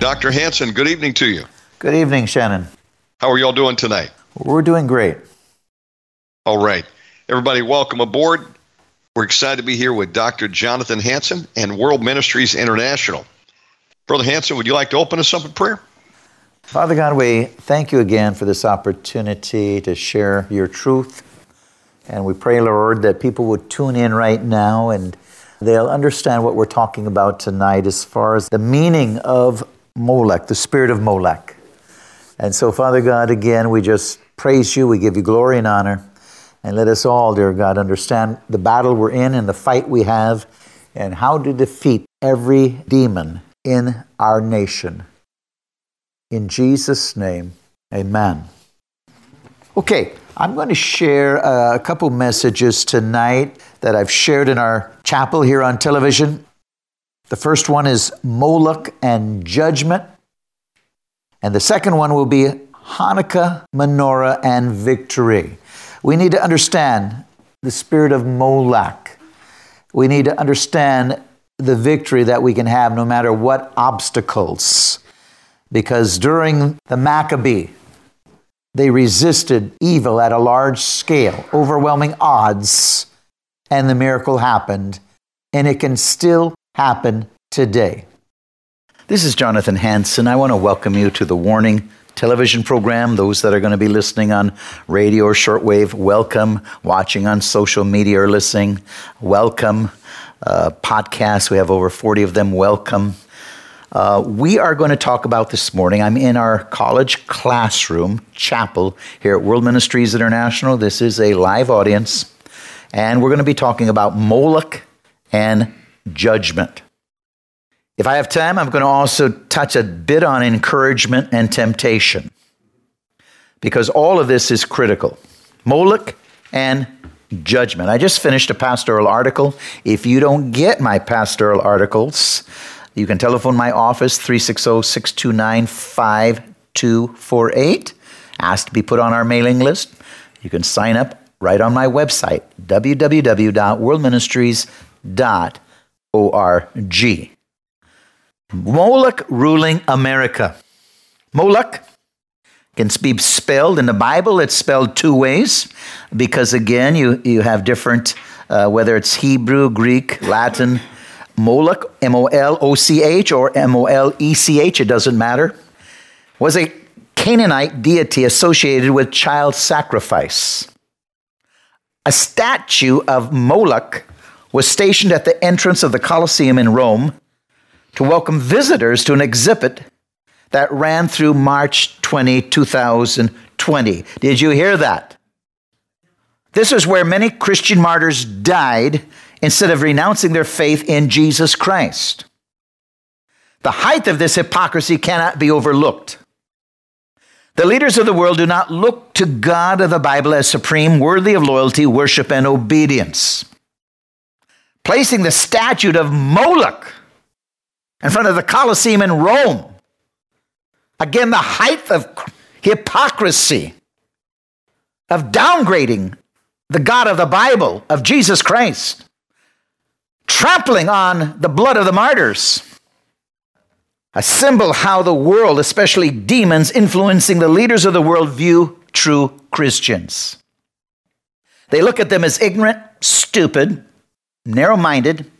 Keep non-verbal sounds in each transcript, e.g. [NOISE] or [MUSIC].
Dr. Hanson, good evening to you. Good evening, Shannon. How are y'all doing tonight? We're doing great. All right. Everybody, welcome aboard. We're excited to be here with Dr. Jonathan Hanson and World Ministries International. Brother Hanson, would you like to open us up in prayer? Father God, we thank you again for this opportunity to share your truth. And we pray, Lord, that people would tune in right now and they'll understand what we're talking about tonight as far as the meaning of Molech, the spirit of Molech. And so, Father God, again, we just praise you, we give you glory and honor. And let us all, dear God, understand the battle we're in and the fight we have and how to defeat every demon in our nation. In Jesus' name, amen. Okay, I'm going to share uh, a couple messages tonight that I've shared in our chapel here on television. The first one is Moloch and Judgment. And the second one will be Hanukkah, Menorah, and Victory. We need to understand the spirit of Molech. We need to understand the victory that we can have no matter what obstacles. Because during the Maccabee, they resisted evil at a large scale, overwhelming odds, and the miracle happened. And it can still happen today. This is Jonathan Hanson. I want to welcome you to the Warning television program. Those that are going to be listening on radio or shortwave, welcome. Watching on social media or listening, welcome. Uh, podcasts, we have over 40 of them, welcome. Uh, we are going to talk about this morning. I'm in our college classroom, chapel, here at World Ministries International. This is a live audience, and we're going to be talking about Moloch and judgment. If I have time, I'm going to also touch a bit on encouragement and temptation because all of this is critical. Moloch and judgment. I just finished a pastoral article. If you don't get my pastoral articles, you can telephone my office 360 629 5248. Ask to be put on our mailing list. You can sign up right on my website, www.worldministries.org. Moloch ruling America. Moloch can be spelled in the Bible, it's spelled two ways because, again, you, you have different, uh, whether it's Hebrew, Greek, Latin. Moloch, M O L O C H or M O L E C H, it doesn't matter, was a Canaanite deity associated with child sacrifice. A statue of Moloch was stationed at the entrance of the Colosseum in Rome to welcome visitors to an exhibit that ran through March 20, 2020. Did you hear that? This is where many Christian martyrs died instead of renouncing their faith in Jesus Christ. The height of this hypocrisy cannot be overlooked. The leaders of the world do not look to God of the Bible as supreme, worthy of loyalty, worship, and obedience. Placing the statue of Moloch in front of the Colosseum in Rome. Again, the height of hypocrisy, of downgrading the God of the Bible, of Jesus Christ, trampling on the blood of the martyrs. A symbol how the world, especially demons influencing the leaders of the world, view true Christians. They look at them as ignorant, stupid, narrow minded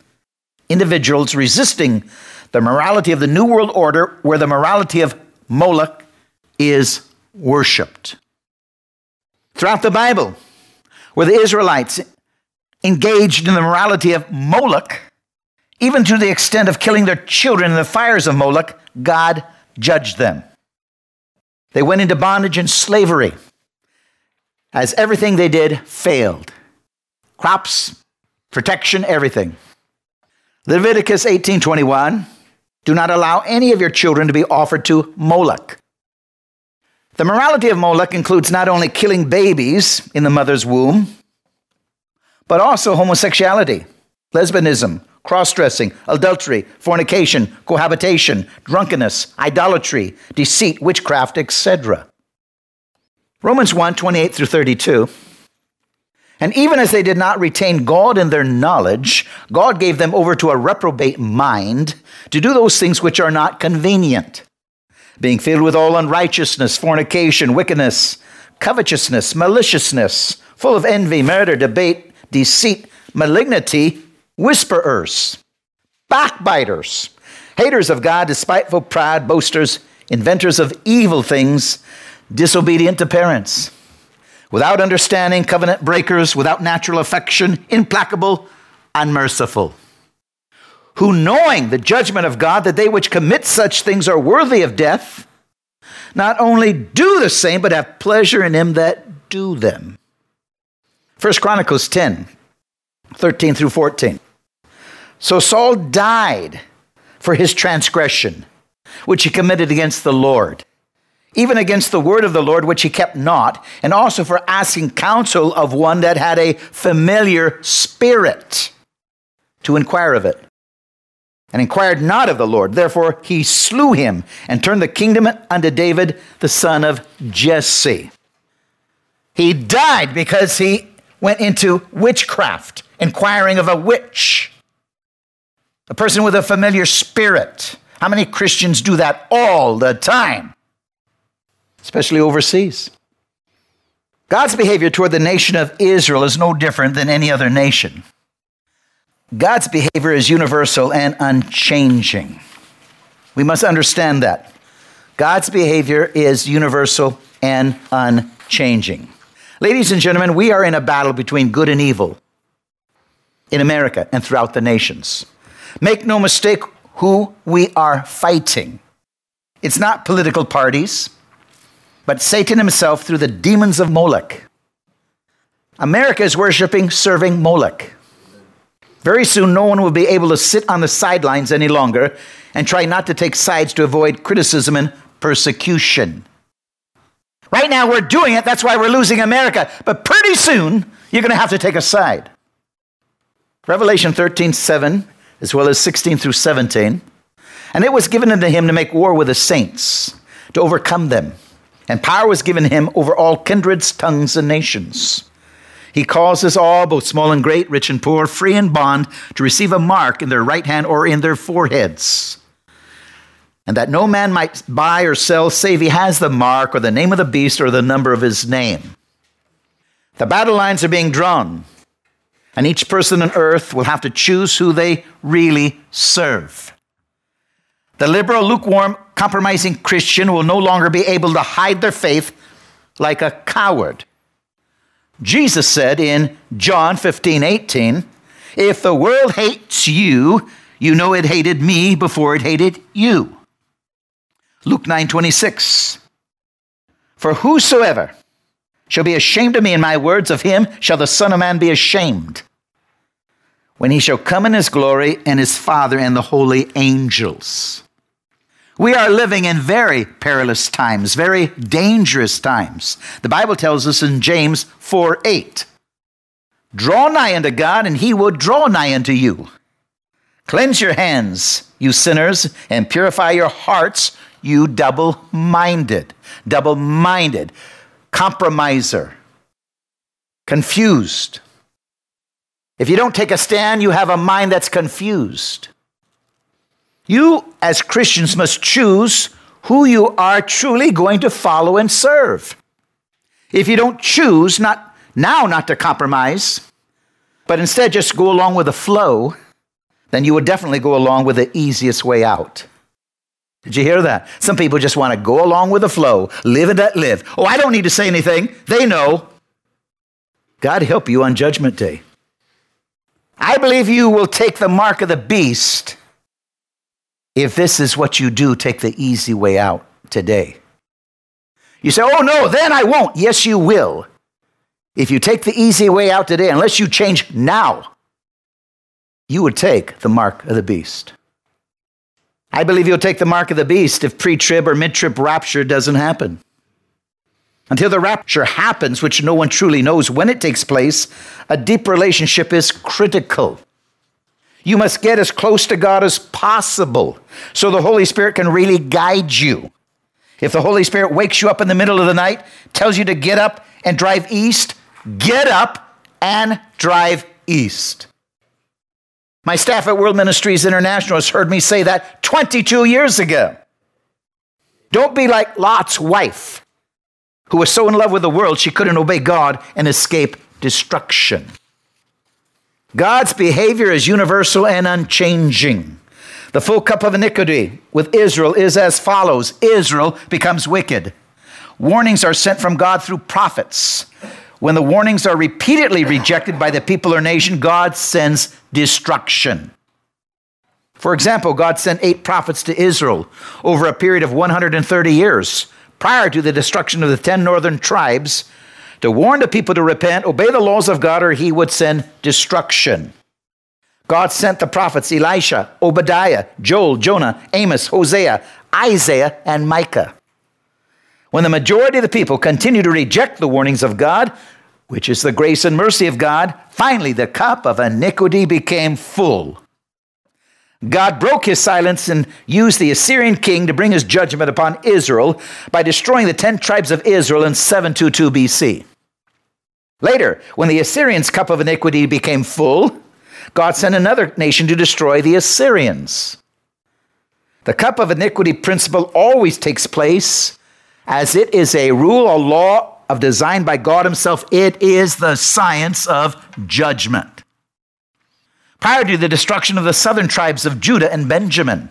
individuals resisting the morality of the New World Order, where the morality of Moloch is worshiped. Throughout the Bible, where the Israelites engaged in the morality of Moloch, even to the extent of killing their children in the fires of Moloch, God judged them. They went into bondage and slavery as everything they did failed crops, protection, everything. Leviticus 18:21 Do not allow any of your children to be offered to Moloch. The morality of Moloch includes not only killing babies in the mother's womb, but also homosexuality, lesbianism, cross dressing, adultery, fornication, cohabitation, drunkenness, idolatry, deceit, witchcraft, etc. Romans 1 28 through 32. And even as they did not retain God in their knowledge, God gave them over to a reprobate mind to do those things which are not convenient, being filled with all unrighteousness, fornication, wickedness, covetousness, maliciousness, full of envy, murder, debate, deceit, malignity, whisperers, backbiters, haters of God, despiteful, proud, boasters, inventors of evil things, disobedient to parents without understanding, covenant breakers, without natural affection, implacable, unmerciful. Who, knowing the judgment of God, that they which commit such things are worthy of death, not only do the same, but have pleasure in them that do them. 1 Chronicles 10, 13 through 14. So Saul died for his transgression, which he committed against the Lord even against the word of the Lord, which he kept not, and also for asking counsel of one that had a familiar spirit to inquire of it, and inquired not of the Lord. Therefore he slew him and turned the kingdom unto David, the son of Jesse. He died because he went into witchcraft, inquiring of a witch, a person with a familiar spirit. How many Christians do that all the time? Especially overseas. God's behavior toward the nation of Israel is no different than any other nation. God's behavior is universal and unchanging. We must understand that. God's behavior is universal and unchanging. Ladies and gentlemen, we are in a battle between good and evil in America and throughout the nations. Make no mistake who we are fighting. It's not political parties but Satan himself through the demons of Moloch. America is worshiping, serving Moloch. Very soon, no one will be able to sit on the sidelines any longer and try not to take sides to avoid criticism and persecution. Right now, we're doing it. That's why we're losing America. But pretty soon, you're going to have to take a side. Revelation 13, 7, as well as 16 through 17. And it was given unto him to make war with the saints, to overcome them and power was given him over all kindreds, tongues, and nations. He causes all, both small and great, rich and poor, free and bond, to receive a mark in their right hand or in their foreheads. And that no man might buy or sell save he has the mark or the name of the beast or the number of his name. The battle lines are being drawn, and each person on earth will have to choose who they really serve. The liberal, lukewarm, compromising Christian will no longer be able to hide their faith like a coward. Jesus said in John 15 18, If the world hates you, you know it hated me before it hated you. Luke 9 26, For whosoever shall be ashamed of me and my words of him shall the Son of Man be ashamed when he shall come in his glory and his Father and the holy angels. We are living in very perilous times, very dangerous times. The Bible tells us in James 4 8, Draw nigh unto God, and he will draw nigh unto you. Cleanse your hands, you sinners, and purify your hearts, you double minded. Double minded, compromiser, confused. If you don't take a stand, you have a mind that's confused. You, as Christians, must choose who you are truly going to follow and serve. If you don't choose not now not to compromise, but instead just go along with the flow, then you would definitely go along with the easiest way out. Did you hear that? Some people just want to go along with the flow, live and let live. Oh, I don't need to say anything. They know. God help you on Judgment Day. I believe you will take the mark of the beast if this is what you do, take the easy way out today. You say, oh no, then I won't. Yes, you will. If you take the easy way out today, unless you change now, you would take the mark of the beast. I believe you'll take the mark of the beast if pre trib or mid trib rapture doesn't happen. Until the rapture happens, which no one truly knows when it takes place, a deep relationship is critical. You must get as close to God as possible so the Holy Spirit can really guide you. If the Holy Spirit wakes you up in the middle of the night, tells you to get up and drive east, get up and drive east. My staff at World Ministries International has heard me say that 22 years ago. Don't be like Lot's wife, who was so in love with the world she couldn't obey God and escape destruction. God's behavior is universal and unchanging. The full cup of iniquity with Israel is as follows Israel becomes wicked. Warnings are sent from God through prophets. When the warnings are repeatedly rejected by the people or nation, God sends destruction. For example, God sent eight prophets to Israel over a period of 130 years prior to the destruction of the 10 northern tribes to warn the people to repent, obey the laws of God, or he would send destruction. God sent the prophets Elisha, Obadiah, Joel, Jonah, Amos, Hosea, Isaiah, and Micah. When the majority of the people continue to reject the warnings of God, which is the grace and mercy of God, finally the cup of iniquity became full. God broke his silence and used the Assyrian king to bring his judgment upon Israel by destroying the 10 tribes of Israel in 722 BC. Later, when the Assyrians' cup of iniquity became full, God sent another nation to destroy the Assyrians. The cup of iniquity principle always takes place as it is a rule or law of design by God Himself. It is the science of judgment. Prior to the destruction of the southern tribes of Judah and Benjamin,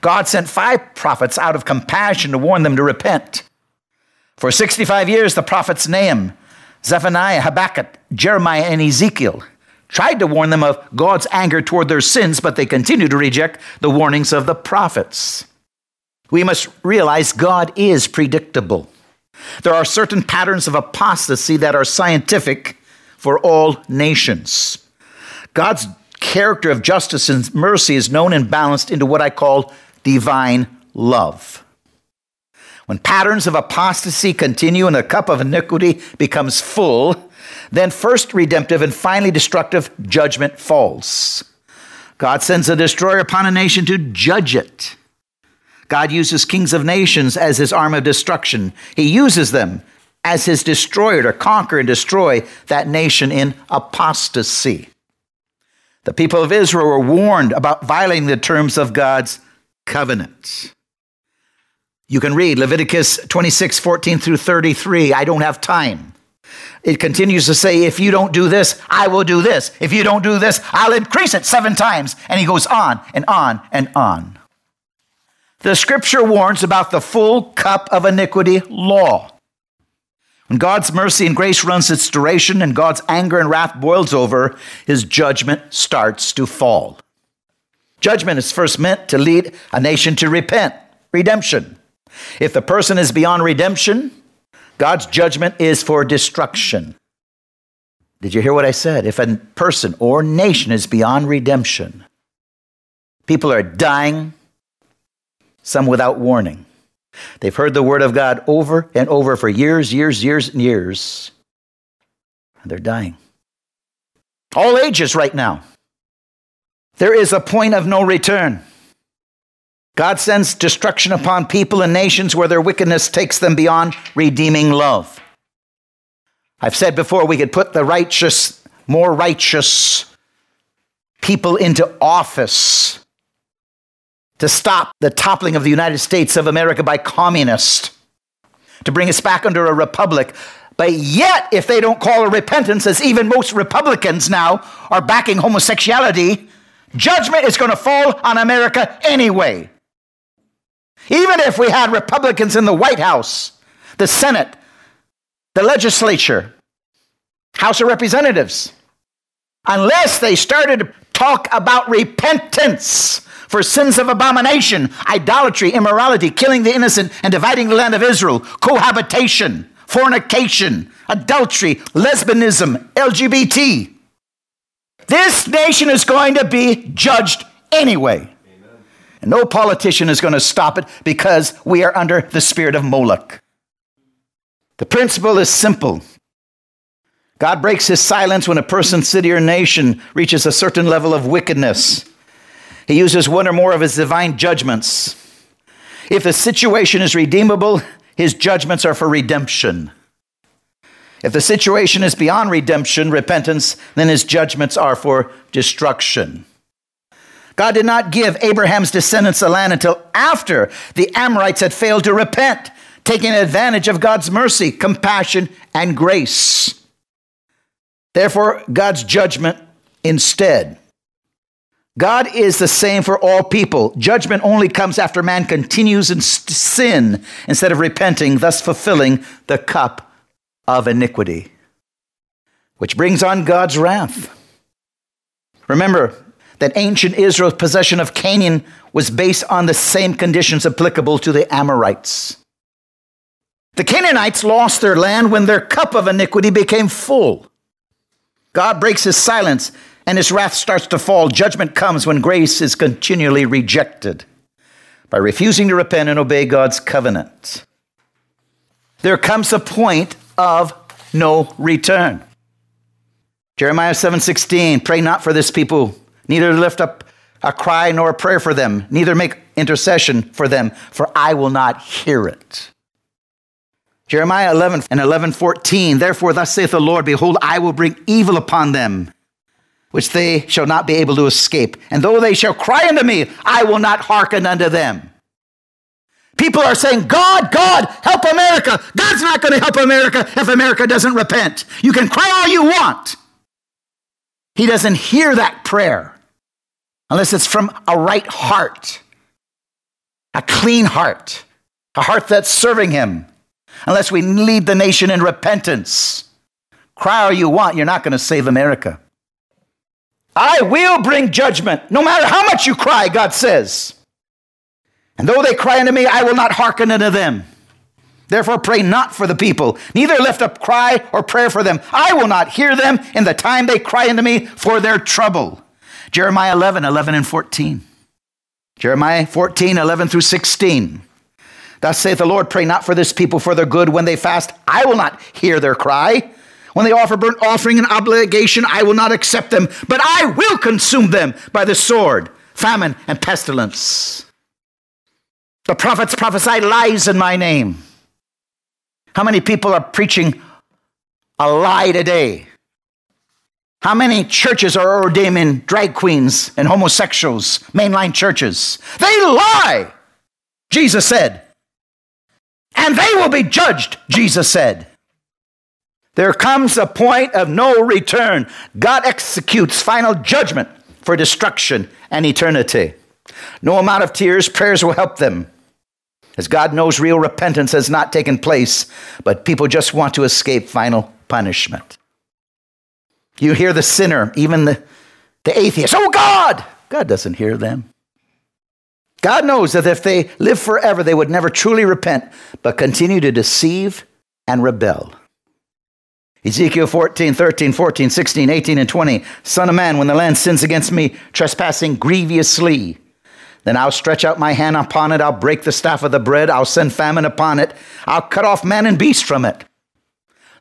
God sent five prophets out of compassion to warn them to repent. For 65 years, the prophets Nahum, Zephaniah, Habakkuk, Jeremiah, and Ezekiel tried to warn them of God's anger toward their sins, but they continued to reject the warnings of the prophets. We must realize God is predictable. There are certain patterns of apostasy that are scientific for all nations. God's character of justice and mercy is known and balanced into what I call divine love. When patterns of apostasy continue and the cup of iniquity becomes full, then first redemptive and finally destructive judgment falls. God sends a destroyer upon a nation to judge it. God uses kings of nations as his arm of destruction. He uses them as his destroyer to conquer and destroy that nation in apostasy. The people of Israel were warned about violating the terms of God's covenant. You can read Leviticus 26, 14 through 33. I don't have time. It continues to say, if you don't do this, I will do this. If you don't do this, I'll increase it seven times. And he goes on and on and on. The scripture warns about the full cup of iniquity law. When God's mercy and grace runs its duration and God's anger and wrath boils over, his judgment starts to fall. Judgment is first meant to lead a nation to repent, redemption. If the person is beyond redemption, God's judgment is for destruction. Did you hear what I said? If a person or nation is beyond redemption, people are dying, some without warning. They've heard the word of God over and over for years, years, years, and years, and they're dying. All ages right now. There is a point of no return. God sends destruction upon people and nations where their wickedness takes them beyond redeeming love. I've said before we could put the righteous, more righteous people into office to stop the toppling of the United States of America by communists, to bring us back under a republic. But yet, if they don't call a repentance, as even most Republicans now are backing homosexuality, judgment is going to fall on America anyway. Even if we had Republicans in the White House, the Senate, the legislature, House of Representatives, unless they started to talk about repentance for sins of abomination, idolatry, immorality, killing the innocent, and dividing the land of Israel, cohabitation, fornication, adultery, lesbianism, LGBT. This nation is going to be judged anyway. And no politician is going to stop it because we are under the spirit of Moloch. The principle is simple. God breaks his silence when a person, city, or nation reaches a certain level of wickedness. He uses one or more of his divine judgments. If the situation is redeemable, his judgments are for redemption. If the situation is beyond redemption, repentance, then his judgments are for destruction. God did not give Abraham's descendants the land until after the Amorites had failed to repent, taking advantage of God's mercy, compassion, and grace. Therefore, God's judgment instead. God is the same for all people. Judgment only comes after man continues in sin instead of repenting, thus fulfilling the cup of iniquity, which brings on God's wrath. Remember, that ancient Israel's possession of Canaan was based on the same conditions applicable to the Amorites. The Canaanites lost their land when their cup of iniquity became full. God breaks his silence and his wrath starts to fall. Judgment comes when grace is continually rejected by refusing to repent and obey God's covenant. There comes a point of no return. Jeremiah 7:16, pray not for this people neither lift up a cry nor a prayer for them, neither make intercession for them, for I will not hear it. Jeremiah 11 and 11, 14. Therefore, thus saith the Lord, Behold, I will bring evil upon them, which they shall not be able to escape. And though they shall cry unto me, I will not hearken unto them. People are saying, God, God, help America. God's not going to help America if America doesn't repent. You can cry all you want. He doesn't hear that prayer unless it's from a right heart, a clean heart, a heart that's serving Him, unless we lead the nation in repentance. Cry all you want, you're not going to save America. I will bring judgment, no matter how much you cry, God says. And though they cry unto me, I will not hearken unto them. Therefore, pray not for the people, neither lift up cry or prayer for them. I will not hear them in the time they cry unto me for their trouble. Jeremiah 11, 11 and 14. Jeremiah 14, 11 through 16. Thus saith the Lord, pray not for this people for their good when they fast. I will not hear their cry. When they offer burnt offering and obligation, I will not accept them, but I will consume them by the sword, famine, and pestilence. The prophets prophesy lies in my name. How many people are preaching a lie today? How many churches are ordaining drag queens and homosexuals, mainline churches? They lie, Jesus said. And they will be judged, Jesus said. There comes a point of no return. God executes final judgment for destruction and eternity. No amount of tears, prayers will help them. As God knows, real repentance has not taken place, but people just want to escape final punishment. You hear the sinner, even the, the atheist, oh God! God doesn't hear them. God knows that if they live forever, they would never truly repent, but continue to deceive and rebel. Ezekiel 14, 13, 14, 16, 18, and 20. Son of man, when the land sins against me, trespassing grievously, then I'll stretch out my hand upon it. I'll break the staff of the bread. I'll send famine upon it. I'll cut off man and beast from it.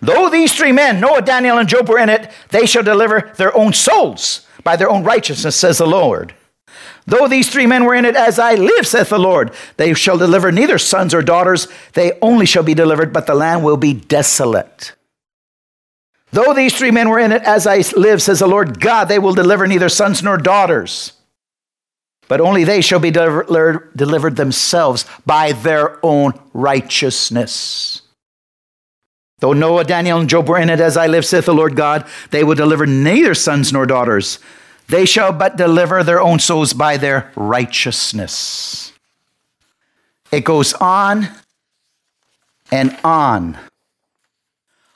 Though these three men, Noah, Daniel, and Job, were in it, they shall deliver their own souls by their own righteousness, says the Lord. Though these three men were in it, as I live, saith the Lord, they shall deliver neither sons or daughters, they only shall be delivered, but the land will be desolate. Though these three men were in it, as I live, says the Lord God, they will deliver neither sons nor daughters, but only they shall be delivered, delivered themselves by their own righteousness. Though Noah, Daniel, and Job were in it, as I live, saith the Lord God, they will deliver neither sons nor daughters. They shall but deliver their own souls by their righteousness. It goes on and on.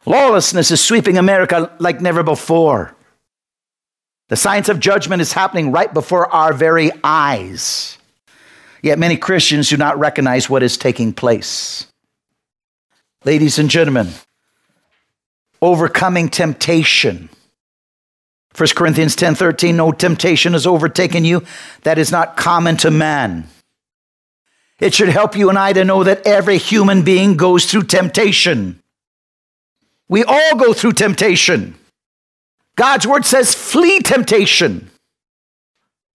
Lawlessness is sweeping America like never before. The science of judgment is happening right before our very eyes. Yet many Christians do not recognize what is taking place. Ladies and gentlemen, overcoming temptation. 1 Corinthians 10:13 no temptation has overtaken you that is not common to man. It should help you and I to know that every human being goes through temptation. We all go through temptation. God's word says flee temptation.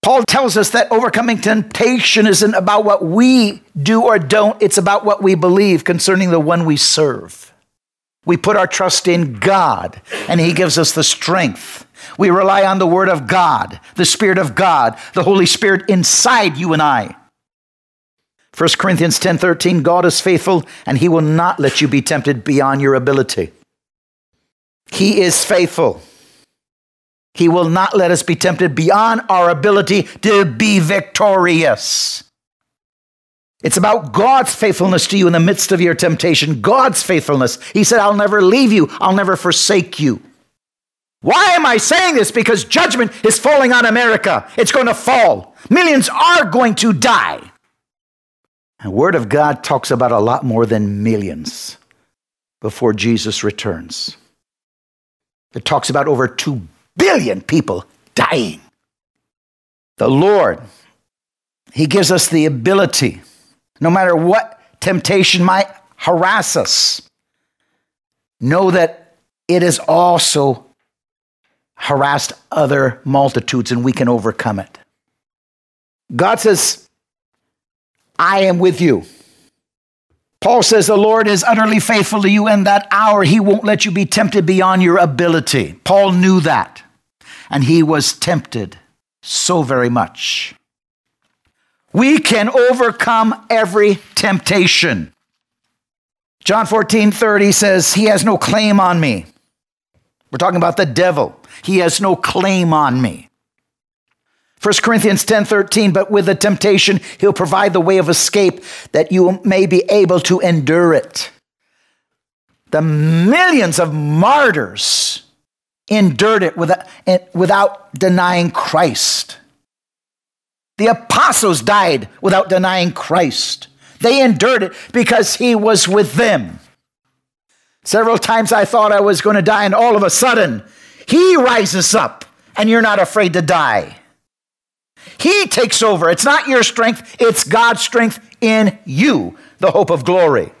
Paul tells us that overcoming temptation isn't about what we do or don't, it's about what we believe concerning the one we serve. We put our trust in God, and He gives us the strength. We rely on the Word of God, the Spirit of God, the Holy Spirit inside you and I. 1 Corinthians 10 13, God is faithful, and He will not let you be tempted beyond your ability. He is faithful. He will not let us be tempted beyond our ability to be victorious. It's about God's faithfulness to you in the midst of your temptation. God's faithfulness. He said, I'll never leave you, I'll never forsake you. Why am I saying this? Because judgment is falling on America. It's going to fall. Millions are going to die. The Word of God talks about a lot more than millions before Jesus returns. It talks about over 2 billion people dying. The Lord, He gives us the ability, no matter what temptation might harass us, know that it has also harassed other multitudes and we can overcome it. God says, I am with you. Paul says the Lord is utterly faithful to you in that hour. He won't let you be tempted beyond your ability. Paul knew that and he was tempted so very much. We can overcome every temptation. John 14, 30 says, He has no claim on me. We're talking about the devil. He has no claim on me. 1 Corinthians 10 13, but with the temptation, he'll provide the way of escape that you may be able to endure it. The millions of martyrs endured it without, eh, without denying Christ. The apostles died without denying Christ. They endured it because he was with them. Several times I thought I was going to die, and all of a sudden, he rises up, and you're not afraid to die. He takes over. It's not your strength, it's God's strength in you, the hope of glory.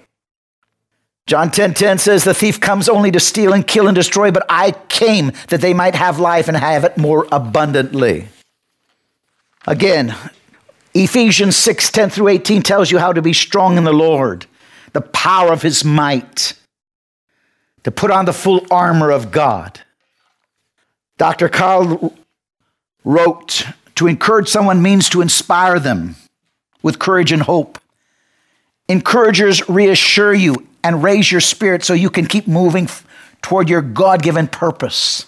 John 10:10 10, 10 says the thief comes only to steal and kill and destroy, but I came that they might have life and have it more abundantly. Again, Ephesians 6, 10 through 18 tells you how to be strong in the Lord, the power of his might, to put on the full armor of God. Dr. Carl wrote, to encourage someone means to inspire them with courage and hope. Encouragers reassure you and raise your spirit so you can keep moving toward your God given purpose.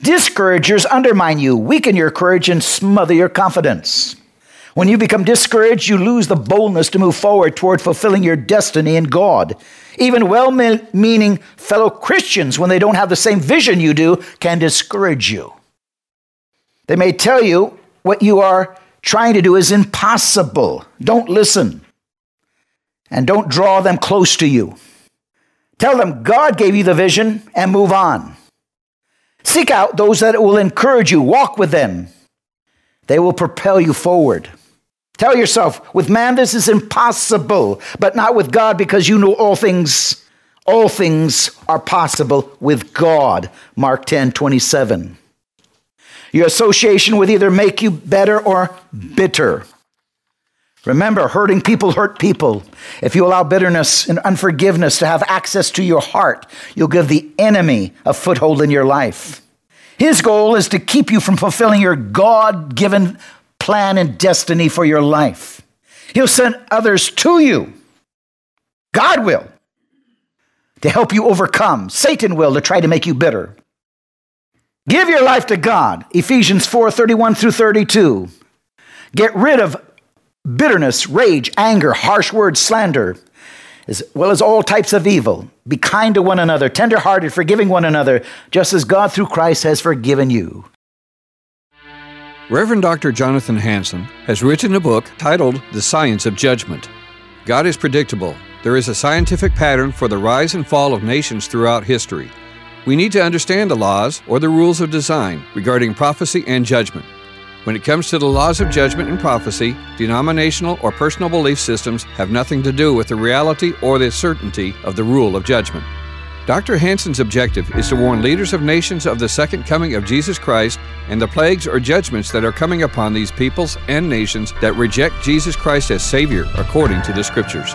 Discouragers undermine you, weaken your courage, and smother your confidence. When you become discouraged, you lose the boldness to move forward toward fulfilling your destiny in God. Even well meaning fellow Christians, when they don't have the same vision you do, can discourage you. They may tell you what you are trying to do is impossible. Don't listen and don't draw them close to you. Tell them God gave you the vision and move on. Seek out those that will encourage you, walk with them. They will propel you forward. Tell yourself, with man this is impossible, but not with God because you know all things all things are possible with God. Mark 10, 27. Your association will either make you better or bitter. Remember, hurting people hurt people. If you allow bitterness and unforgiveness to have access to your heart, you'll give the enemy a foothold in your life. His goal is to keep you from fulfilling your God given plan and destiny for your life. He'll send others to you. God will. to help you overcome. Satan will to try to make you bitter. Give your life to God. Ephesians 4 31 through 32. Get rid of bitterness, rage, anger, harsh words, slander, as well as all types of evil. Be kind to one another, tenderhearted, forgiving one another, just as God through Christ has forgiven you. Reverend Dr. Jonathan Hanson has written a book titled The Science of Judgment. God is predictable. There is a scientific pattern for the rise and fall of nations throughout history. We need to understand the laws or the rules of design regarding prophecy and judgment. When it comes to the laws of judgment and prophecy, denominational or personal belief systems have nothing to do with the reality or the certainty of the rule of judgment. Dr. Hanson's objective is to warn leaders of nations of the second coming of Jesus Christ and the plagues or judgments that are coming upon these peoples and nations that reject Jesus Christ as Savior according to the Scriptures.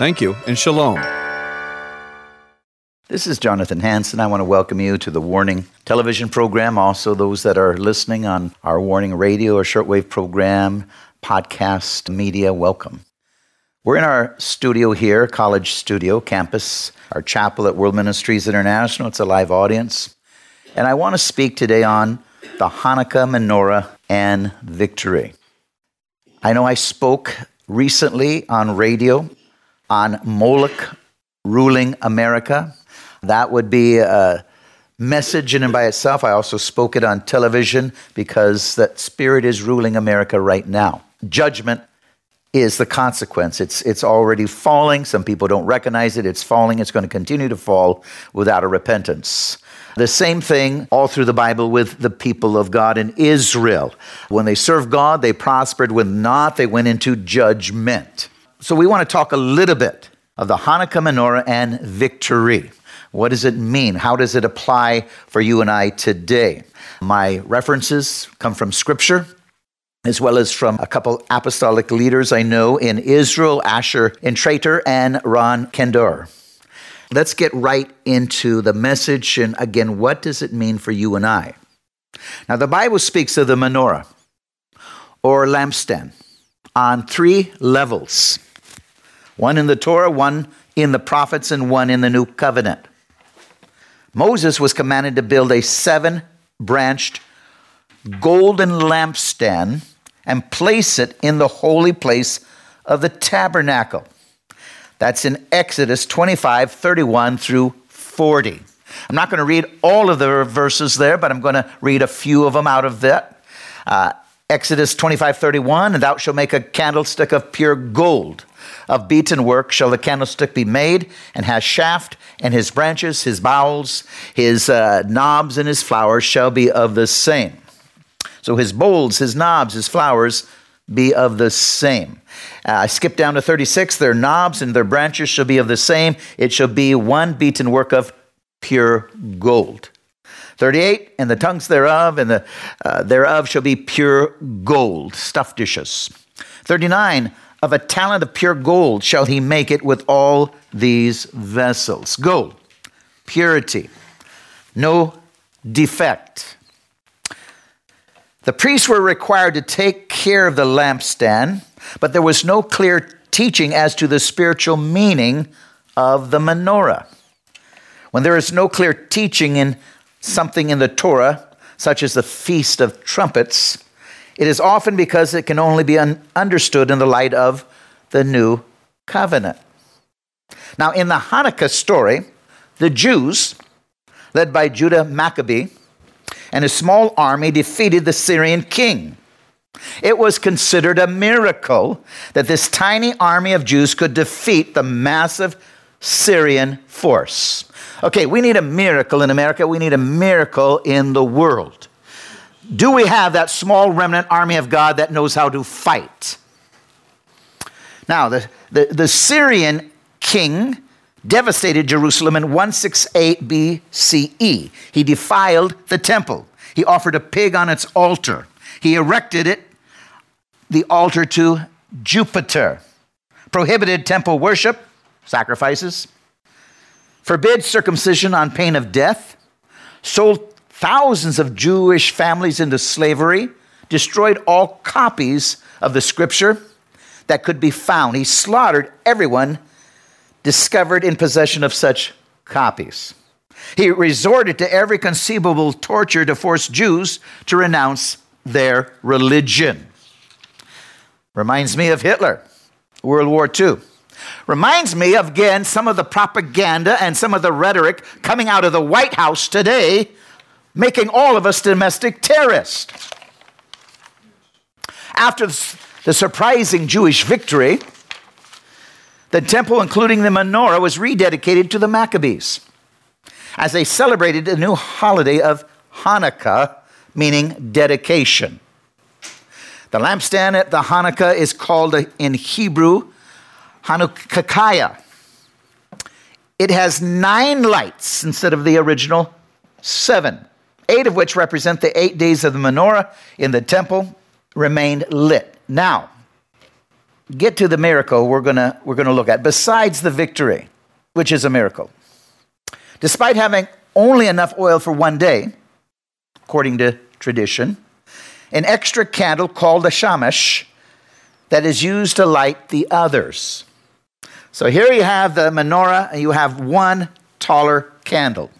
Thank you, and shalom. This is Jonathan Hanson. I want to welcome you to the Warning television program. Also, those that are listening on our Warning radio or shortwave program, podcast media, welcome. We're in our studio here, college studio, campus, our chapel at World Ministries International. It's a live audience. And I want to speak today on the Hanukkah menorah and victory. I know I spoke recently on radio on Moloch ruling America. That would be a message in and by itself. I also spoke it on television because that spirit is ruling America right now. Judgment is the consequence. It's, it's already falling. Some people don't recognize it. It's falling. It's going to continue to fall without a repentance. The same thing all through the Bible with the people of God in Israel. When they served God, they prospered. When not, they went into judgment. So we want to talk a little bit of the Hanukkah menorah and victory. What does it mean? How does it apply for you and I today? My references come from Scripture as well as from a couple apostolic leaders I know in Israel, Asher Intrater and Ron Cantor. Let's get right into the message. And again, what does it mean for you and I? Now, the Bible speaks of the menorah or lampstand on three levels one in the Torah, one in the prophets, and one in the new covenant. Moses was commanded to build a seven branched golden lampstand and place it in the holy place of the tabernacle. That's in Exodus 25, 31 through 40. I'm not going to read all of the verses there, but I'm going to read a few of them out of that. Uh, Exodus 25, 31, and thou shalt make a candlestick of pure gold. Of beaten work shall the candlestick be made, and has shaft, and his branches, his bowls, his uh, knobs, and his flowers shall be of the same. So his bowls, his knobs, his flowers be of the same. Uh, I skip down to 36. Their knobs and their branches shall be of the same. It shall be one beaten work of pure gold. 38, and the tongues thereof and the uh, thereof shall be pure gold, stuffed dishes. 39, of a talent of pure gold shall he make it with all these vessels. Gold, purity, no defect. The priests were required to take care of the lampstand, but there was no clear teaching as to the spiritual meaning of the menorah. When there is no clear teaching in something in the Torah, such as the Feast of Trumpets, it is often because it can only be un- understood in the light of the new covenant. Now, in the Hanukkah story, the Jews, led by Judah Maccabee, and his small army defeated the Syrian king. It was considered a miracle that this tiny army of Jews could defeat the massive Syrian force. Okay, we need a miracle in America. We need a miracle in the world. Do we have that small remnant army of God that knows how to fight? Now, the, the, the Syrian king devastated Jerusalem in 168 BCE. He defiled the temple. He offered a pig on its altar. He erected it, the altar to Jupiter, prohibited temple worship, sacrifices, forbid circumcision on pain of death, sold thousands of Jewish families into slavery, destroyed all copies of the scripture that could be found. He slaughtered everyone discovered in possession of such copies. He resorted to every conceivable torture to force Jews to renounce their religion. Reminds me of Hitler, World War II. Reminds me of, again, some of the propaganda and some of the rhetoric coming out of the White House today, making all of us domestic terrorists. After the surprising Jewish victory, the temple, including the menorah, was rededicated to the Maccabees as they celebrated the new holiday of Hanukkah, meaning dedication. The lampstand at the Hanukkah is called in Hebrew Hanukkiah. It has nine lights instead of the original seven, eight of which represent the eight days of the menorah in the temple remained lit. Now, get to the miracle we're going we're going to look at, besides the victory, which is a miracle. Despite having only enough oil for one day, according to tradition, an extra candle called a shamash that is used to light the others. So here you have the menorah, and you have one taller candle,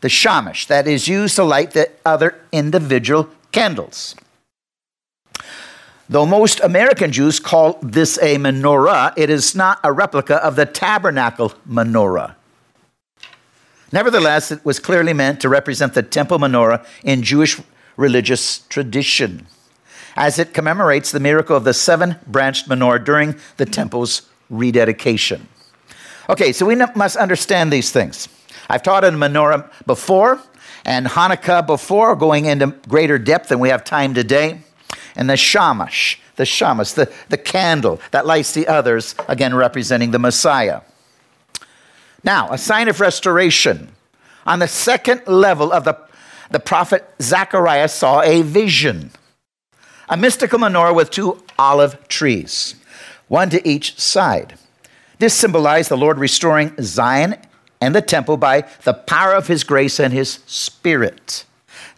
the shamash, that is used to light the other individual candles. Though most American Jews call this a menorah, it is not a replica of the tabernacle menorah. Nevertheless, it was clearly meant to represent the temple menorah in Jewish religious tradition, as it commemorates the miracle of the seven branched menorah during the temple's rededication. Okay, so we must understand these things. I've taught on menorah before and Hanukkah before, going into greater depth than we have time today. And the shamash, the shamash, the, the candle that lights the others, again representing the Messiah. Now, a sign of restoration. On the second level of the, the prophet Zechariah saw a vision a mystical menorah with two olive trees, one to each side. This symbolized the Lord restoring Zion and the temple by the power of his grace and his spirit.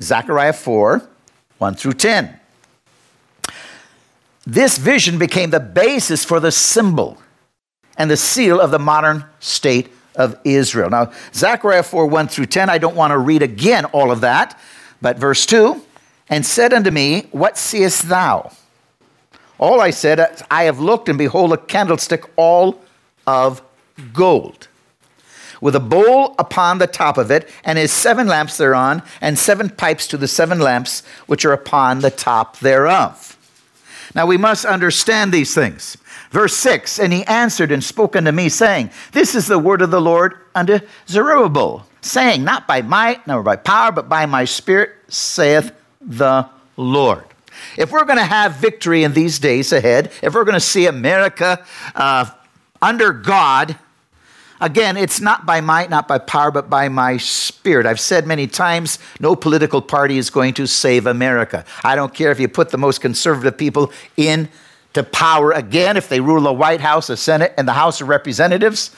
Zechariah 4 1 through 10. This vision became the basis for the symbol and the seal of the modern state of Israel. Now, Zechariah 4 1 through 10, I don't want to read again all of that, but verse 2 and said unto me, What seest thou? All I said, I have looked, and behold, a candlestick all of gold, with a bowl upon the top of it, and his seven lamps thereon, and seven pipes to the seven lamps which are upon the top thereof. Now we must understand these things. Verse 6 And he answered and spoke unto me, saying, This is the word of the Lord unto Zerubbabel, saying, Not by might nor by power, but by my spirit, saith the Lord. If we're going to have victory in these days ahead, if we're going to see America uh, under God, again, it's not by might, not by power, but by my spirit. I've said many times no political party is going to save America. I don't care if you put the most conservative people in to power again, if they rule the White House, the Senate, and the House of Representatives.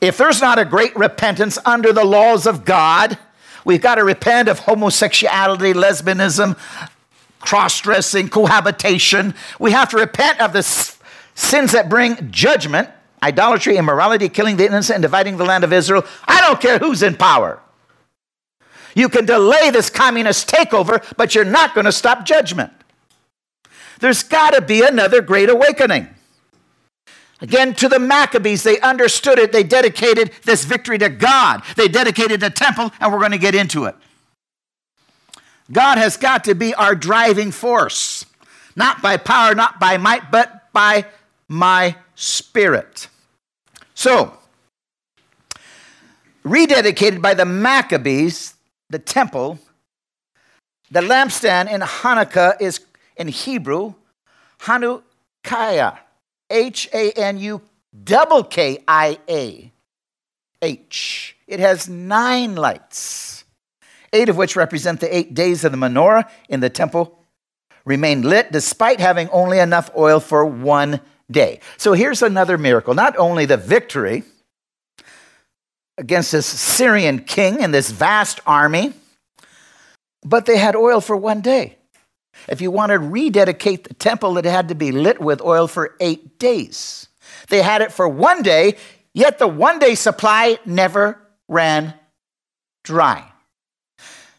If there's not a great repentance under the laws of God, we've got to repent of homosexuality, lesbianism, cross dressing, cohabitation. We have to repent of the sins that bring judgment idolatry, immorality, killing the innocent, and dividing the land of Israel. I don't care who's in power. You can delay this communist takeover, but you're not going to stop judgment. There's got to be another great awakening. Again, to the Maccabees, they understood it. They dedicated this victory to God. They dedicated the temple, and we're going to get into it. God has got to be our driving force, not by power, not by might, but by my spirit. So, rededicated by the Maccabees, the temple, the lampstand in Hanukkah is in Hebrew, Hanukkiah, H A N U double K I A H. It has nine lights, eight of which represent the eight days of the menorah in the temple remained lit despite having only enough oil for one day. So here's another miracle. Not only the victory against this Syrian king and this vast army, but they had oil for one day. If you wanted to rededicate the temple, it had to be lit with oil for eight days. They had it for one day, yet the one day supply never ran dry.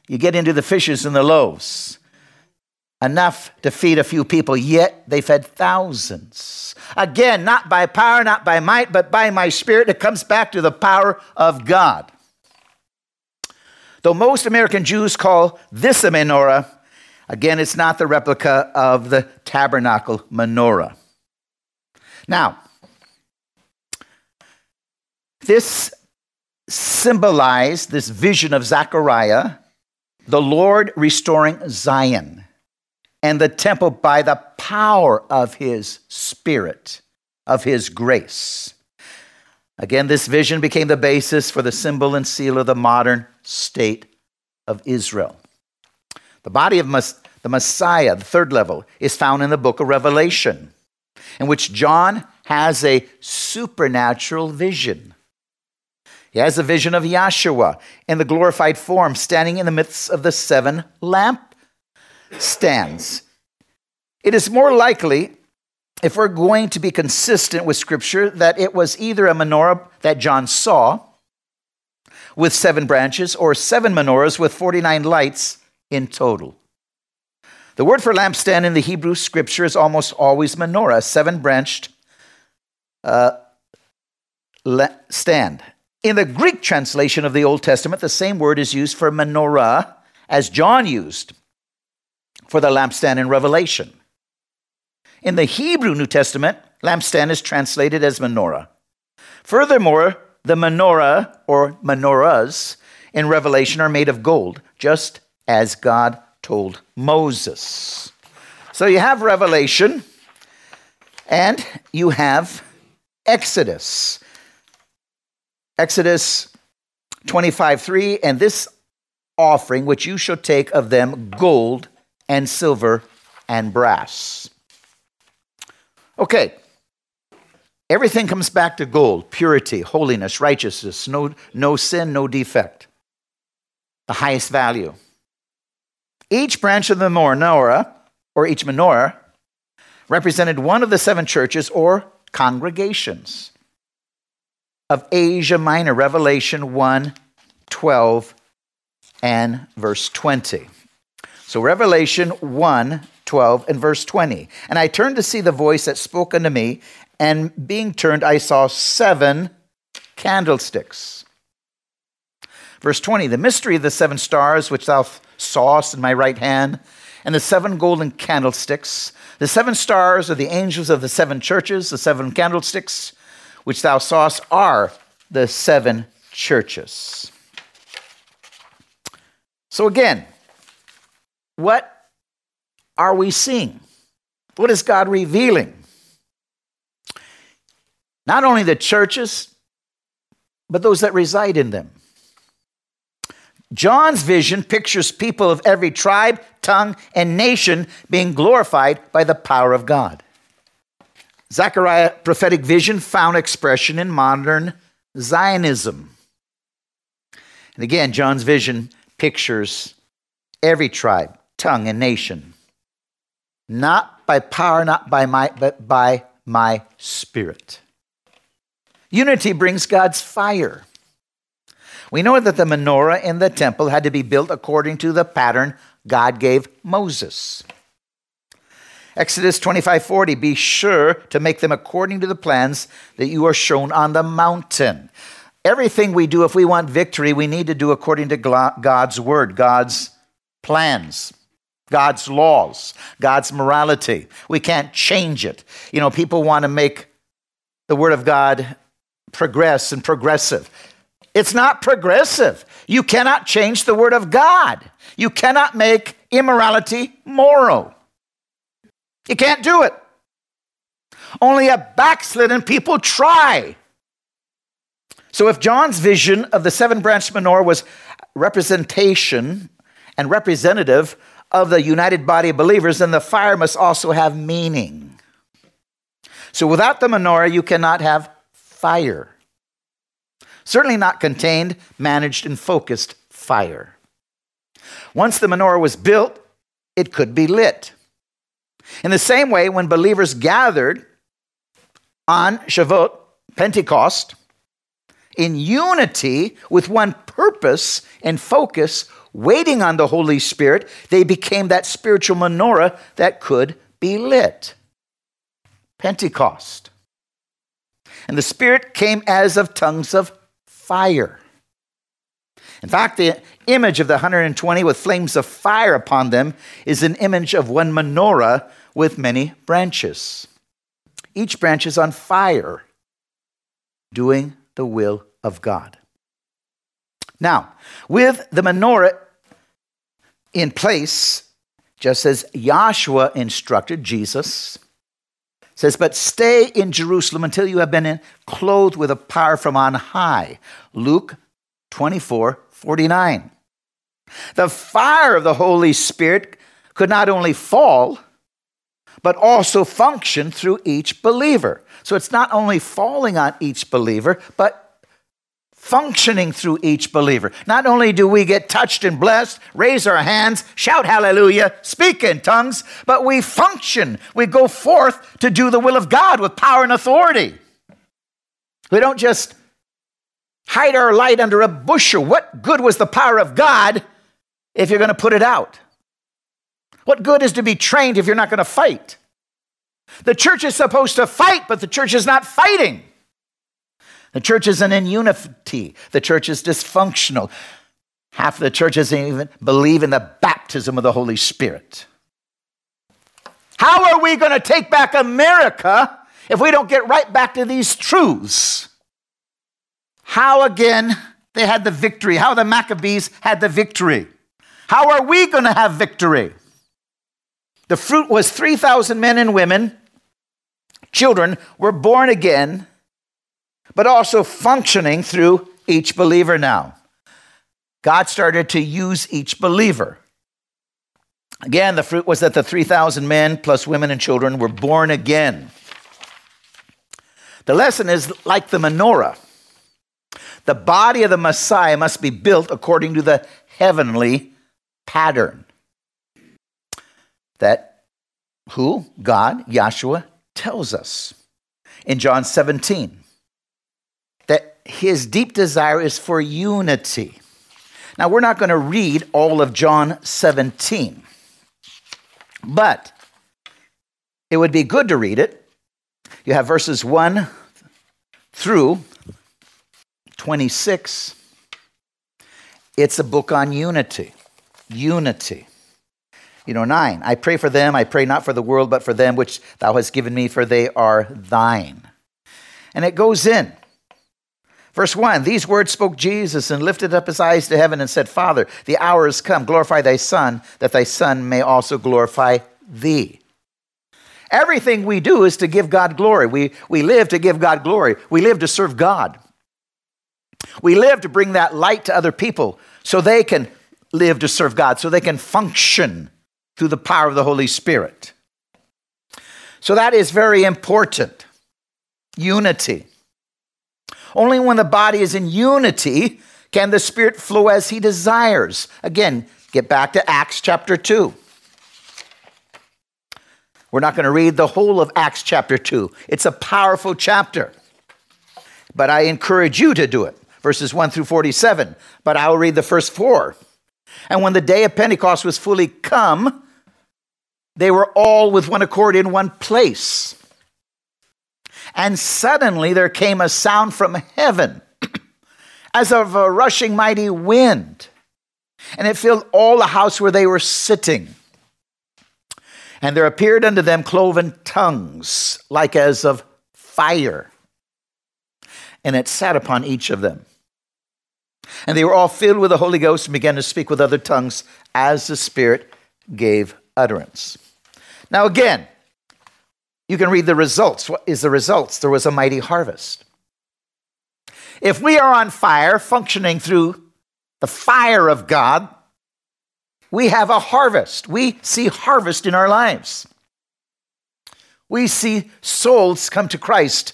You get into the fishes and the loaves, enough to feed a few people, yet they fed thousands. Again, not by power, not by might, but by my spirit. It comes back to the power of God. Though most American Jews call this a menorah, Again, it's not the replica of the tabernacle menorah. Now, this symbolized this vision of Zechariah, the Lord restoring Zion and the temple by the power of his spirit, of his grace. Again, this vision became the basis for the symbol and seal of the modern state of Israel. The body of the Messiah, the third level, is found in the book of Revelation, in which John has a supernatural vision. He has a vision of Yahshua in the glorified form, standing in the midst of the seven lamp stands. It is more likely, if we're going to be consistent with Scripture, that it was either a menorah that John saw with seven branches or seven menorahs with 49 lights in total. The word for lampstand in the Hebrew scripture is almost always menorah, seven branched uh, stand. In the Greek translation of the Old Testament, the same word is used for menorah as John used for the lampstand in Revelation. In the Hebrew New Testament, lampstand is translated as menorah. Furthermore, the menorah or menorahs in Revelation are made of gold, just as God told Moses. So you have Revelation and you have Exodus. Exodus 25 3, and this offering which you shall take of them gold and silver and brass. Okay, everything comes back to gold purity, holiness, righteousness, no, no sin, no defect, the highest value. Each branch of the menorah, or each menorah, represented one of the seven churches or congregations of Asia Minor, Revelation 1 12 and verse 20. So, Revelation 1 12 and verse 20. And I turned to see the voice that spoke unto me, and being turned, I saw seven candlesticks. Verse 20 The mystery of the seven stars which thou sawest in my right hand, and the seven golden candlesticks. The seven stars are the angels of the seven churches, the seven candlesticks which thou sawest are the seven churches. So, again, what are we seeing? What is God revealing? Not only the churches, but those that reside in them. John's vision pictures people of every tribe, tongue, and nation being glorified by the power of God. Zechariah prophetic vision found expression in modern Zionism. And again, John's vision pictures every tribe, tongue, and nation. Not by power, not by might, but by my spirit. Unity brings God's fire. We know that the menorah in the temple had to be built according to the pattern God gave Moses. Exodus 25:40 Be sure to make them according to the plans that you are shown on the mountain. Everything we do if we want victory, we need to do according to God's word, God's plans, God's laws, God's morality. We can't change it. You know, people want to make the word of God progress and progressive. It's not progressive. You cannot change the Word of God. You cannot make immorality moral. You can't do it. Only a backslidden people try. So, if John's vision of the seven branch menorah was representation and representative of the united body of believers, then the fire must also have meaning. So, without the menorah, you cannot have fire. Certainly not contained, managed, and focused fire. Once the menorah was built, it could be lit. In the same way, when believers gathered on Shavuot, Pentecost, in unity with one purpose and focus, waiting on the Holy Spirit, they became that spiritual menorah that could be lit. Pentecost. And the Spirit came as of tongues of fire. In fact, the image of the 120 with flames of fire upon them is an image of one menorah with many branches. Each branch is on fire, doing the will of God. Now, with the menorah in place, just as Joshua instructed Jesus, says, But stay in Jerusalem until you have been clothed with a power from on high. Luke 24 49. The fire of the Holy Spirit could not only fall, but also function through each believer. So it's not only falling on each believer, but functioning through each believer. Not only do we get touched and blessed, raise our hands, shout hallelujah, speak in tongues, but we function. We go forth to do the will of God with power and authority. We don't just hide our light under a bushel. What good was the power of God if you're going to put it out? What good is to be trained if you're not going to fight? The church is supposed to fight, but the church is not fighting. The church isn't in unity. The church is dysfunctional. Half of the church doesn't even believe in the baptism of the Holy Spirit. How are we going to take back America if we don't get right back to these truths? How again they had the victory, how the Maccabees had the victory. How are we going to have victory? The fruit was 3,000 men and women, children were born again but also functioning through each believer now. God started to use each believer. Again, the fruit was that the 3,000 men plus women and children were born again. The lesson is like the menorah. The body of the Messiah must be built according to the heavenly pattern. That who? God, Yahshua, tells us in John 17 that his deep desire is for unity. Now, we're not going to read all of John 17, But it would be good to read it. You have verses 1 through 26. It's a book on unity. Unity. You know, 9. I pray for them. I pray not for the world, but for them which thou hast given me, for they are thine. And it goes in. Verse 1 These words spoke Jesus and lifted up his eyes to heaven and said, Father, the hour is come. Glorify thy Son, that thy Son may also glorify thee. Everything we do is to give God glory. We, we live to give God glory. We live to serve God. We live to bring that light to other people so they can live to serve God, so they can function through the power of the Holy Spirit. So that is very important. Unity. Only when the body is in unity can the Spirit flow as He desires. Again, get back to Acts chapter 2. We're not going to read the whole of Acts chapter 2. It's a powerful chapter. But I encourage you to do it. Verses 1 through 47. But I'll read the first four. And when the day of Pentecost was fully come, they were all with one accord in one place. And suddenly there came a sound from heaven [CLEARS THROAT] as of a rushing mighty wind, and it filled all the house where they were sitting. And there appeared unto them cloven tongues, like as of fire, and it sat upon each of them. And they were all filled with the Holy Ghost and began to speak with other tongues as the Spirit gave utterance. Now, again, you can read the results. What is the results? There was a mighty harvest. If we are on fire, functioning through the fire of God, we have a harvest. We see harvest in our lives. We see souls come to Christ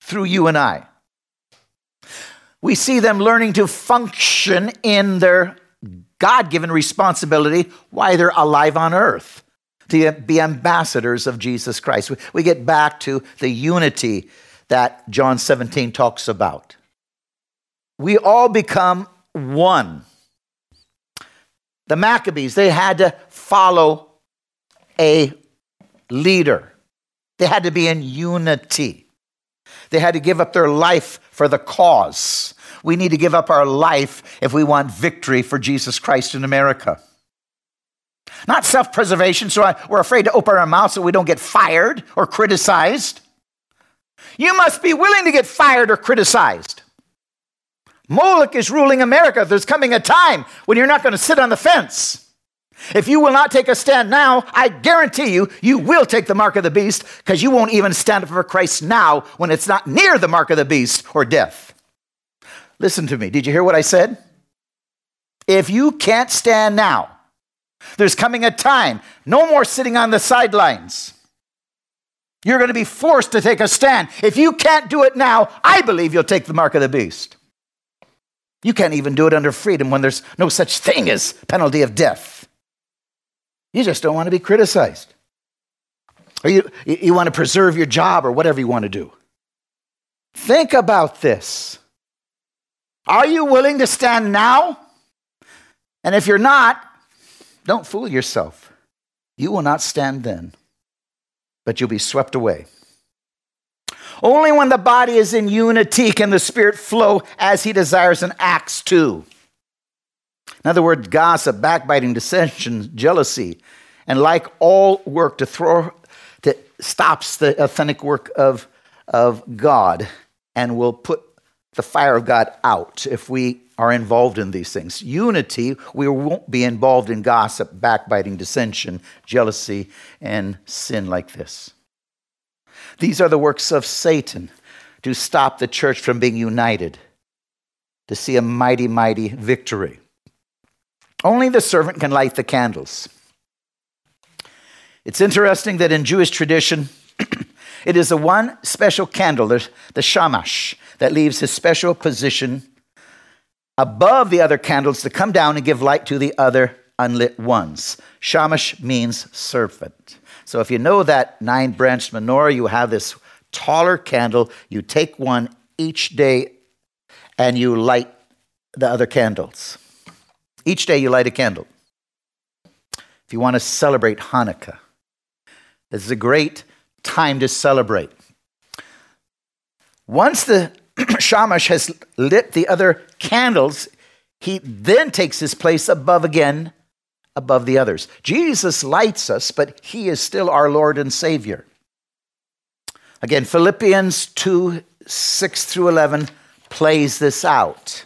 through you and I. We see them learning to function in their God given responsibility while they're alive on earth to be ambassadors of Jesus Christ. We get back to the unity that John 17 talks about. We all become one. The Maccabees, they had to follow a leader, they had to be in unity. They had to give up their life for the cause. We need to give up our life if we want victory for Jesus Christ in America. Not self preservation, so I, we're afraid to open our mouths so we don't get fired or criticized. You must be willing to get fired or criticized. Moloch is ruling America. There's coming a time when you're not going to sit on the fence. If you will not take a stand now, I guarantee you, you will take the mark of the beast because you won't even stand up for Christ now when it's not near the mark of the beast or death. Listen to me. Did you hear what I said? If you can't stand now, there's coming a time, no more sitting on the sidelines. You're going to be forced to take a stand. If you can't do it now, I believe you'll take the mark of the beast. You can't even do it under freedom when there's no such thing as penalty of death. You just don't want to be criticized. Or you, you want to preserve your job or whatever you want to do. Think about this. Are you willing to stand now? And if you're not, don't fool yourself. You will not stand then, but you'll be swept away. Only when the body is in unity can the Spirit flow as He desires in Acts 2. In other words, gossip, backbiting, dissension, jealousy, and like all work to throw, that stops the authentic work of, of God and will put the fire of God out if we are involved in these things. Unity, we won't be involved in gossip, backbiting, dissension, jealousy, and sin like this. These are the works of Satan to stop the church from being united, to see a mighty, mighty victory. Only the servant can light the candles. It's interesting that in Jewish tradition, [CLEARS THROAT] it is the one special candle, the, the shamash, that leaves his special position above the other candles to come down and give light to the other unlit ones. Shamash means servant. So if you know that nine branched menorah, you have this taller candle. You take one each day and you light the other candles. Each day you light a candle. If you want to celebrate Hanukkah, this is a great time to celebrate. Once the [CLEARS THROAT] shamash has lit the other candles, he then takes his place above again, above the others. Jesus lights us, but he is still our Lord and Savior. Again, Philippians 2 6 through 11 plays this out.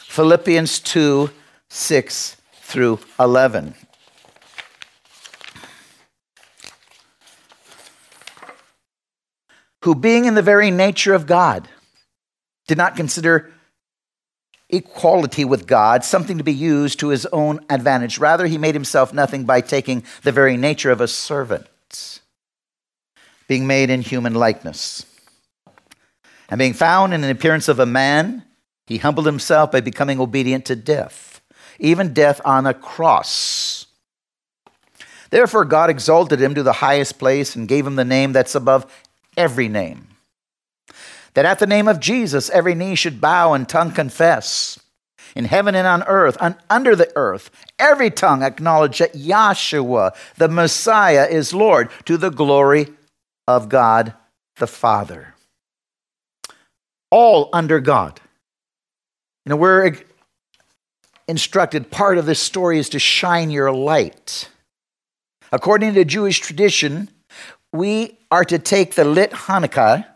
Philippians 2 6 through 11. Who, being in the very nature of God, did not consider equality with God something to be used to his own advantage. Rather, he made himself nothing by taking the very nature of a servant, being made in human likeness. And being found in an appearance of a man, he humbled himself by becoming obedient to death, even death on a cross. Therefore, God exalted him to the highest place and gave him the name that's above every name that at the name of Jesus every knee should bow and tongue confess. In heaven and on earth, and under the earth, every tongue acknowledge that Yahshua, the Messiah, is Lord to the glory of God the Father. All under God. You know, we're instructed part of this story is to shine your light. According to Jewish tradition, we are to take the lit Hanukkiah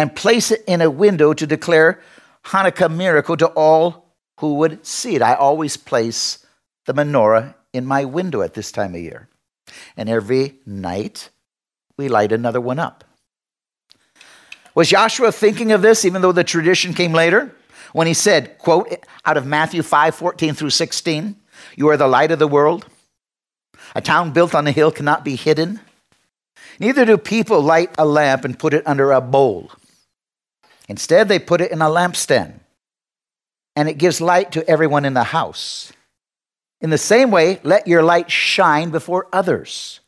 and place it in a window to declare Hanukkah miracle to all who would see it. I always place the menorah in my window at this time of year. And every night we light another one up. Was Joshua thinking of this even though the tradition came later? When he said, quote, out of Matthew 5 14 through 16, You are the light of the world. A town built on a hill cannot be hidden. Neither do people light a lamp and put it under a bowl Instead, they put it in a lampstand, and it gives light to everyone in the house. In the same way, let your light shine before others,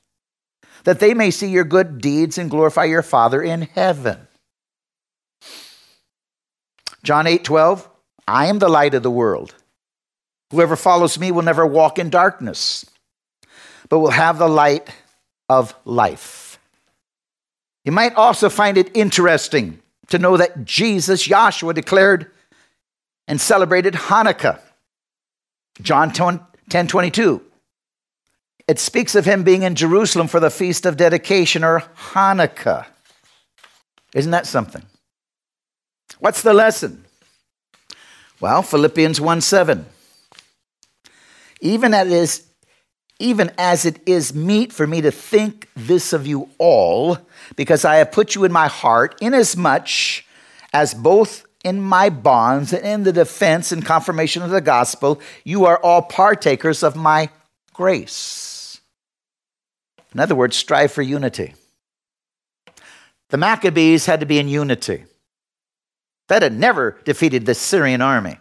that they may see your good deeds and glorify your Father in heaven. John 8 12, I am the light of the world. Whoever follows me will never walk in darkness, but will have the light of life. You might also find it interesting to know that Jesus, Joshua, declared and celebrated Hanukkah. John 10 22. It speaks of him being in Jerusalem for the feast of dedication or Hanukkah. Isn't that something? What's the lesson? Well, Philippians 1 7. Even as even as it is meet for me to think this of you all, because I have put you in my heart, inasmuch as both in my bonds and in the defense and confirmation of the gospel, you are all partakers of my grace. In other words, strive for unity. The Maccabees had to be in unity. That had never defeated the Syrian army.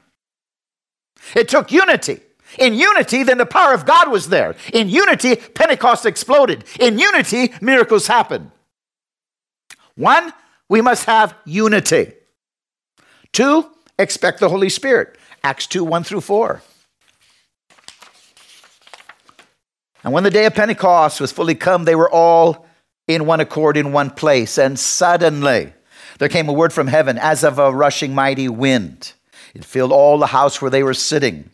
It took unity. In unity, then the power of God was there. In unity, Pentecost exploded. In unity, miracles happened. One, we must have unity. Two, expect the Holy Spirit. Acts 2 1 through 4. And when the day of Pentecost was fully come, they were all in one accord in one place. And suddenly there came a word from heaven as of a rushing mighty wind. It filled all the house where they were sitting.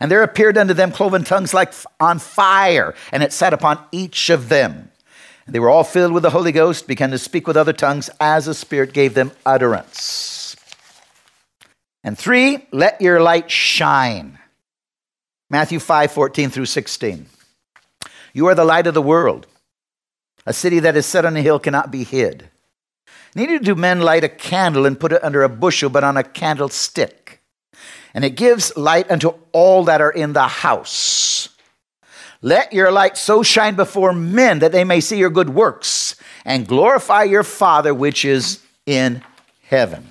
And there appeared unto them cloven tongues like on fire, and it sat upon each of them. And they were all filled with the Holy Ghost, began to speak with other tongues as the Spirit gave them utterance. And three, let your light shine. Matthew 5 14 through 16. You are the light of the world. A city that is set on a hill cannot be hid. Neither do men light a candle and put it under a bushel, but on a candlestick and it gives light unto all that are in the house. Let your light so shine before men that they may see your good works and glorify your Father which is in heaven.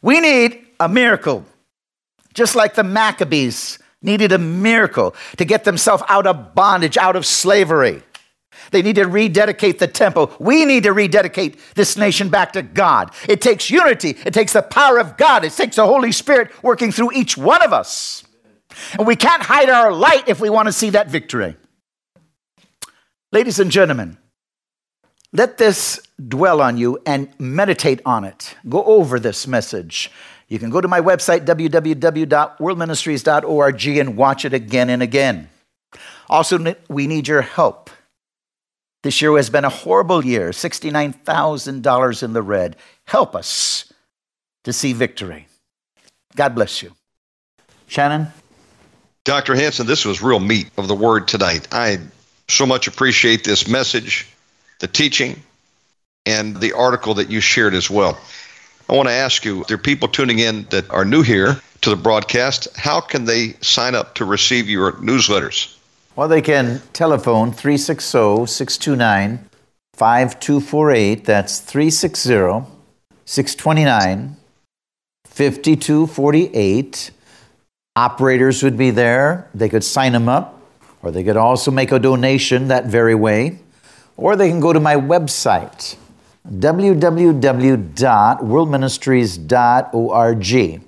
We need a miracle, just like the Maccabees needed a miracle to get themselves out of bondage, out of slavery. They need to rededicate the temple. We need to rededicate this nation back to God. It takes unity, it takes the power of God, it takes the Holy Spirit working through each one of us. And we can't hide our light if we want to see that victory. Ladies and gentlemen, let this dwell on you and meditate on it. Go over this message. You can go to my website, www.worldministries.org, and watch it again and again. Also, we need your help. This year has been a horrible year $69,000 in the red. Help us to see victory. God bless you. Shannon? Dr. Hanson, this was real meat of the word tonight. I so much appreciate this message, the teaching, and the article that you shared as well. I want to ask you there are people tuning in that are new here to the broadcast. How can they sign up to receive your newsletters? Well, they can telephone 360 629 5248. That's 360 629 5248. Operators would be there. They could sign them up, or they could also make a donation that very way. Or they can go to my website, www.worldministries.org.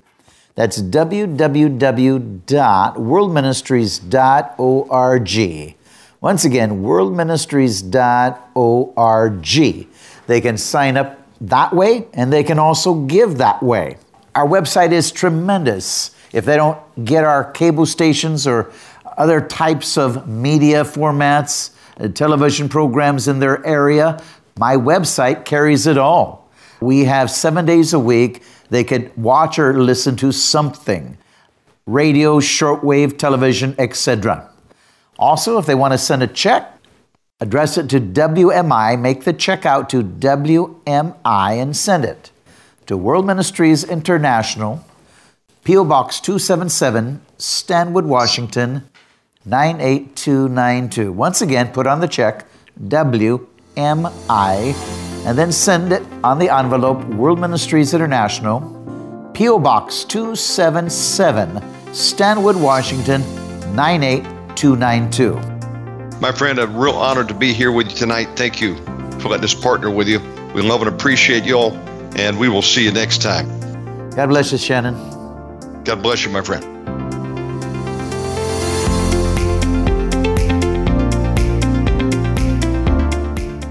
That's www.worldministries.org. Once again, worldministries.org. They can sign up that way and they can also give that way. Our website is tremendous. If they don't get our cable stations or other types of media formats, uh, television programs in their area, my website carries it all. We have seven days a week. They could watch or listen to something radio, shortwave, television, etc. Also, if they want to send a check, address it to WMI, make the check out to WMI and send it to World Ministries International, P.O. Box 277, Stanwood, Washington 98292. Once again, put on the check WMI and then send it on the envelope World Ministries International, P.O. Box 277, Stanwood, Washington 98292. My friend, a real honor to be here with you tonight. Thank you for letting us partner with you. We love and appreciate you all, and we will see you next time. God bless you, Shannon. God bless you, my friend.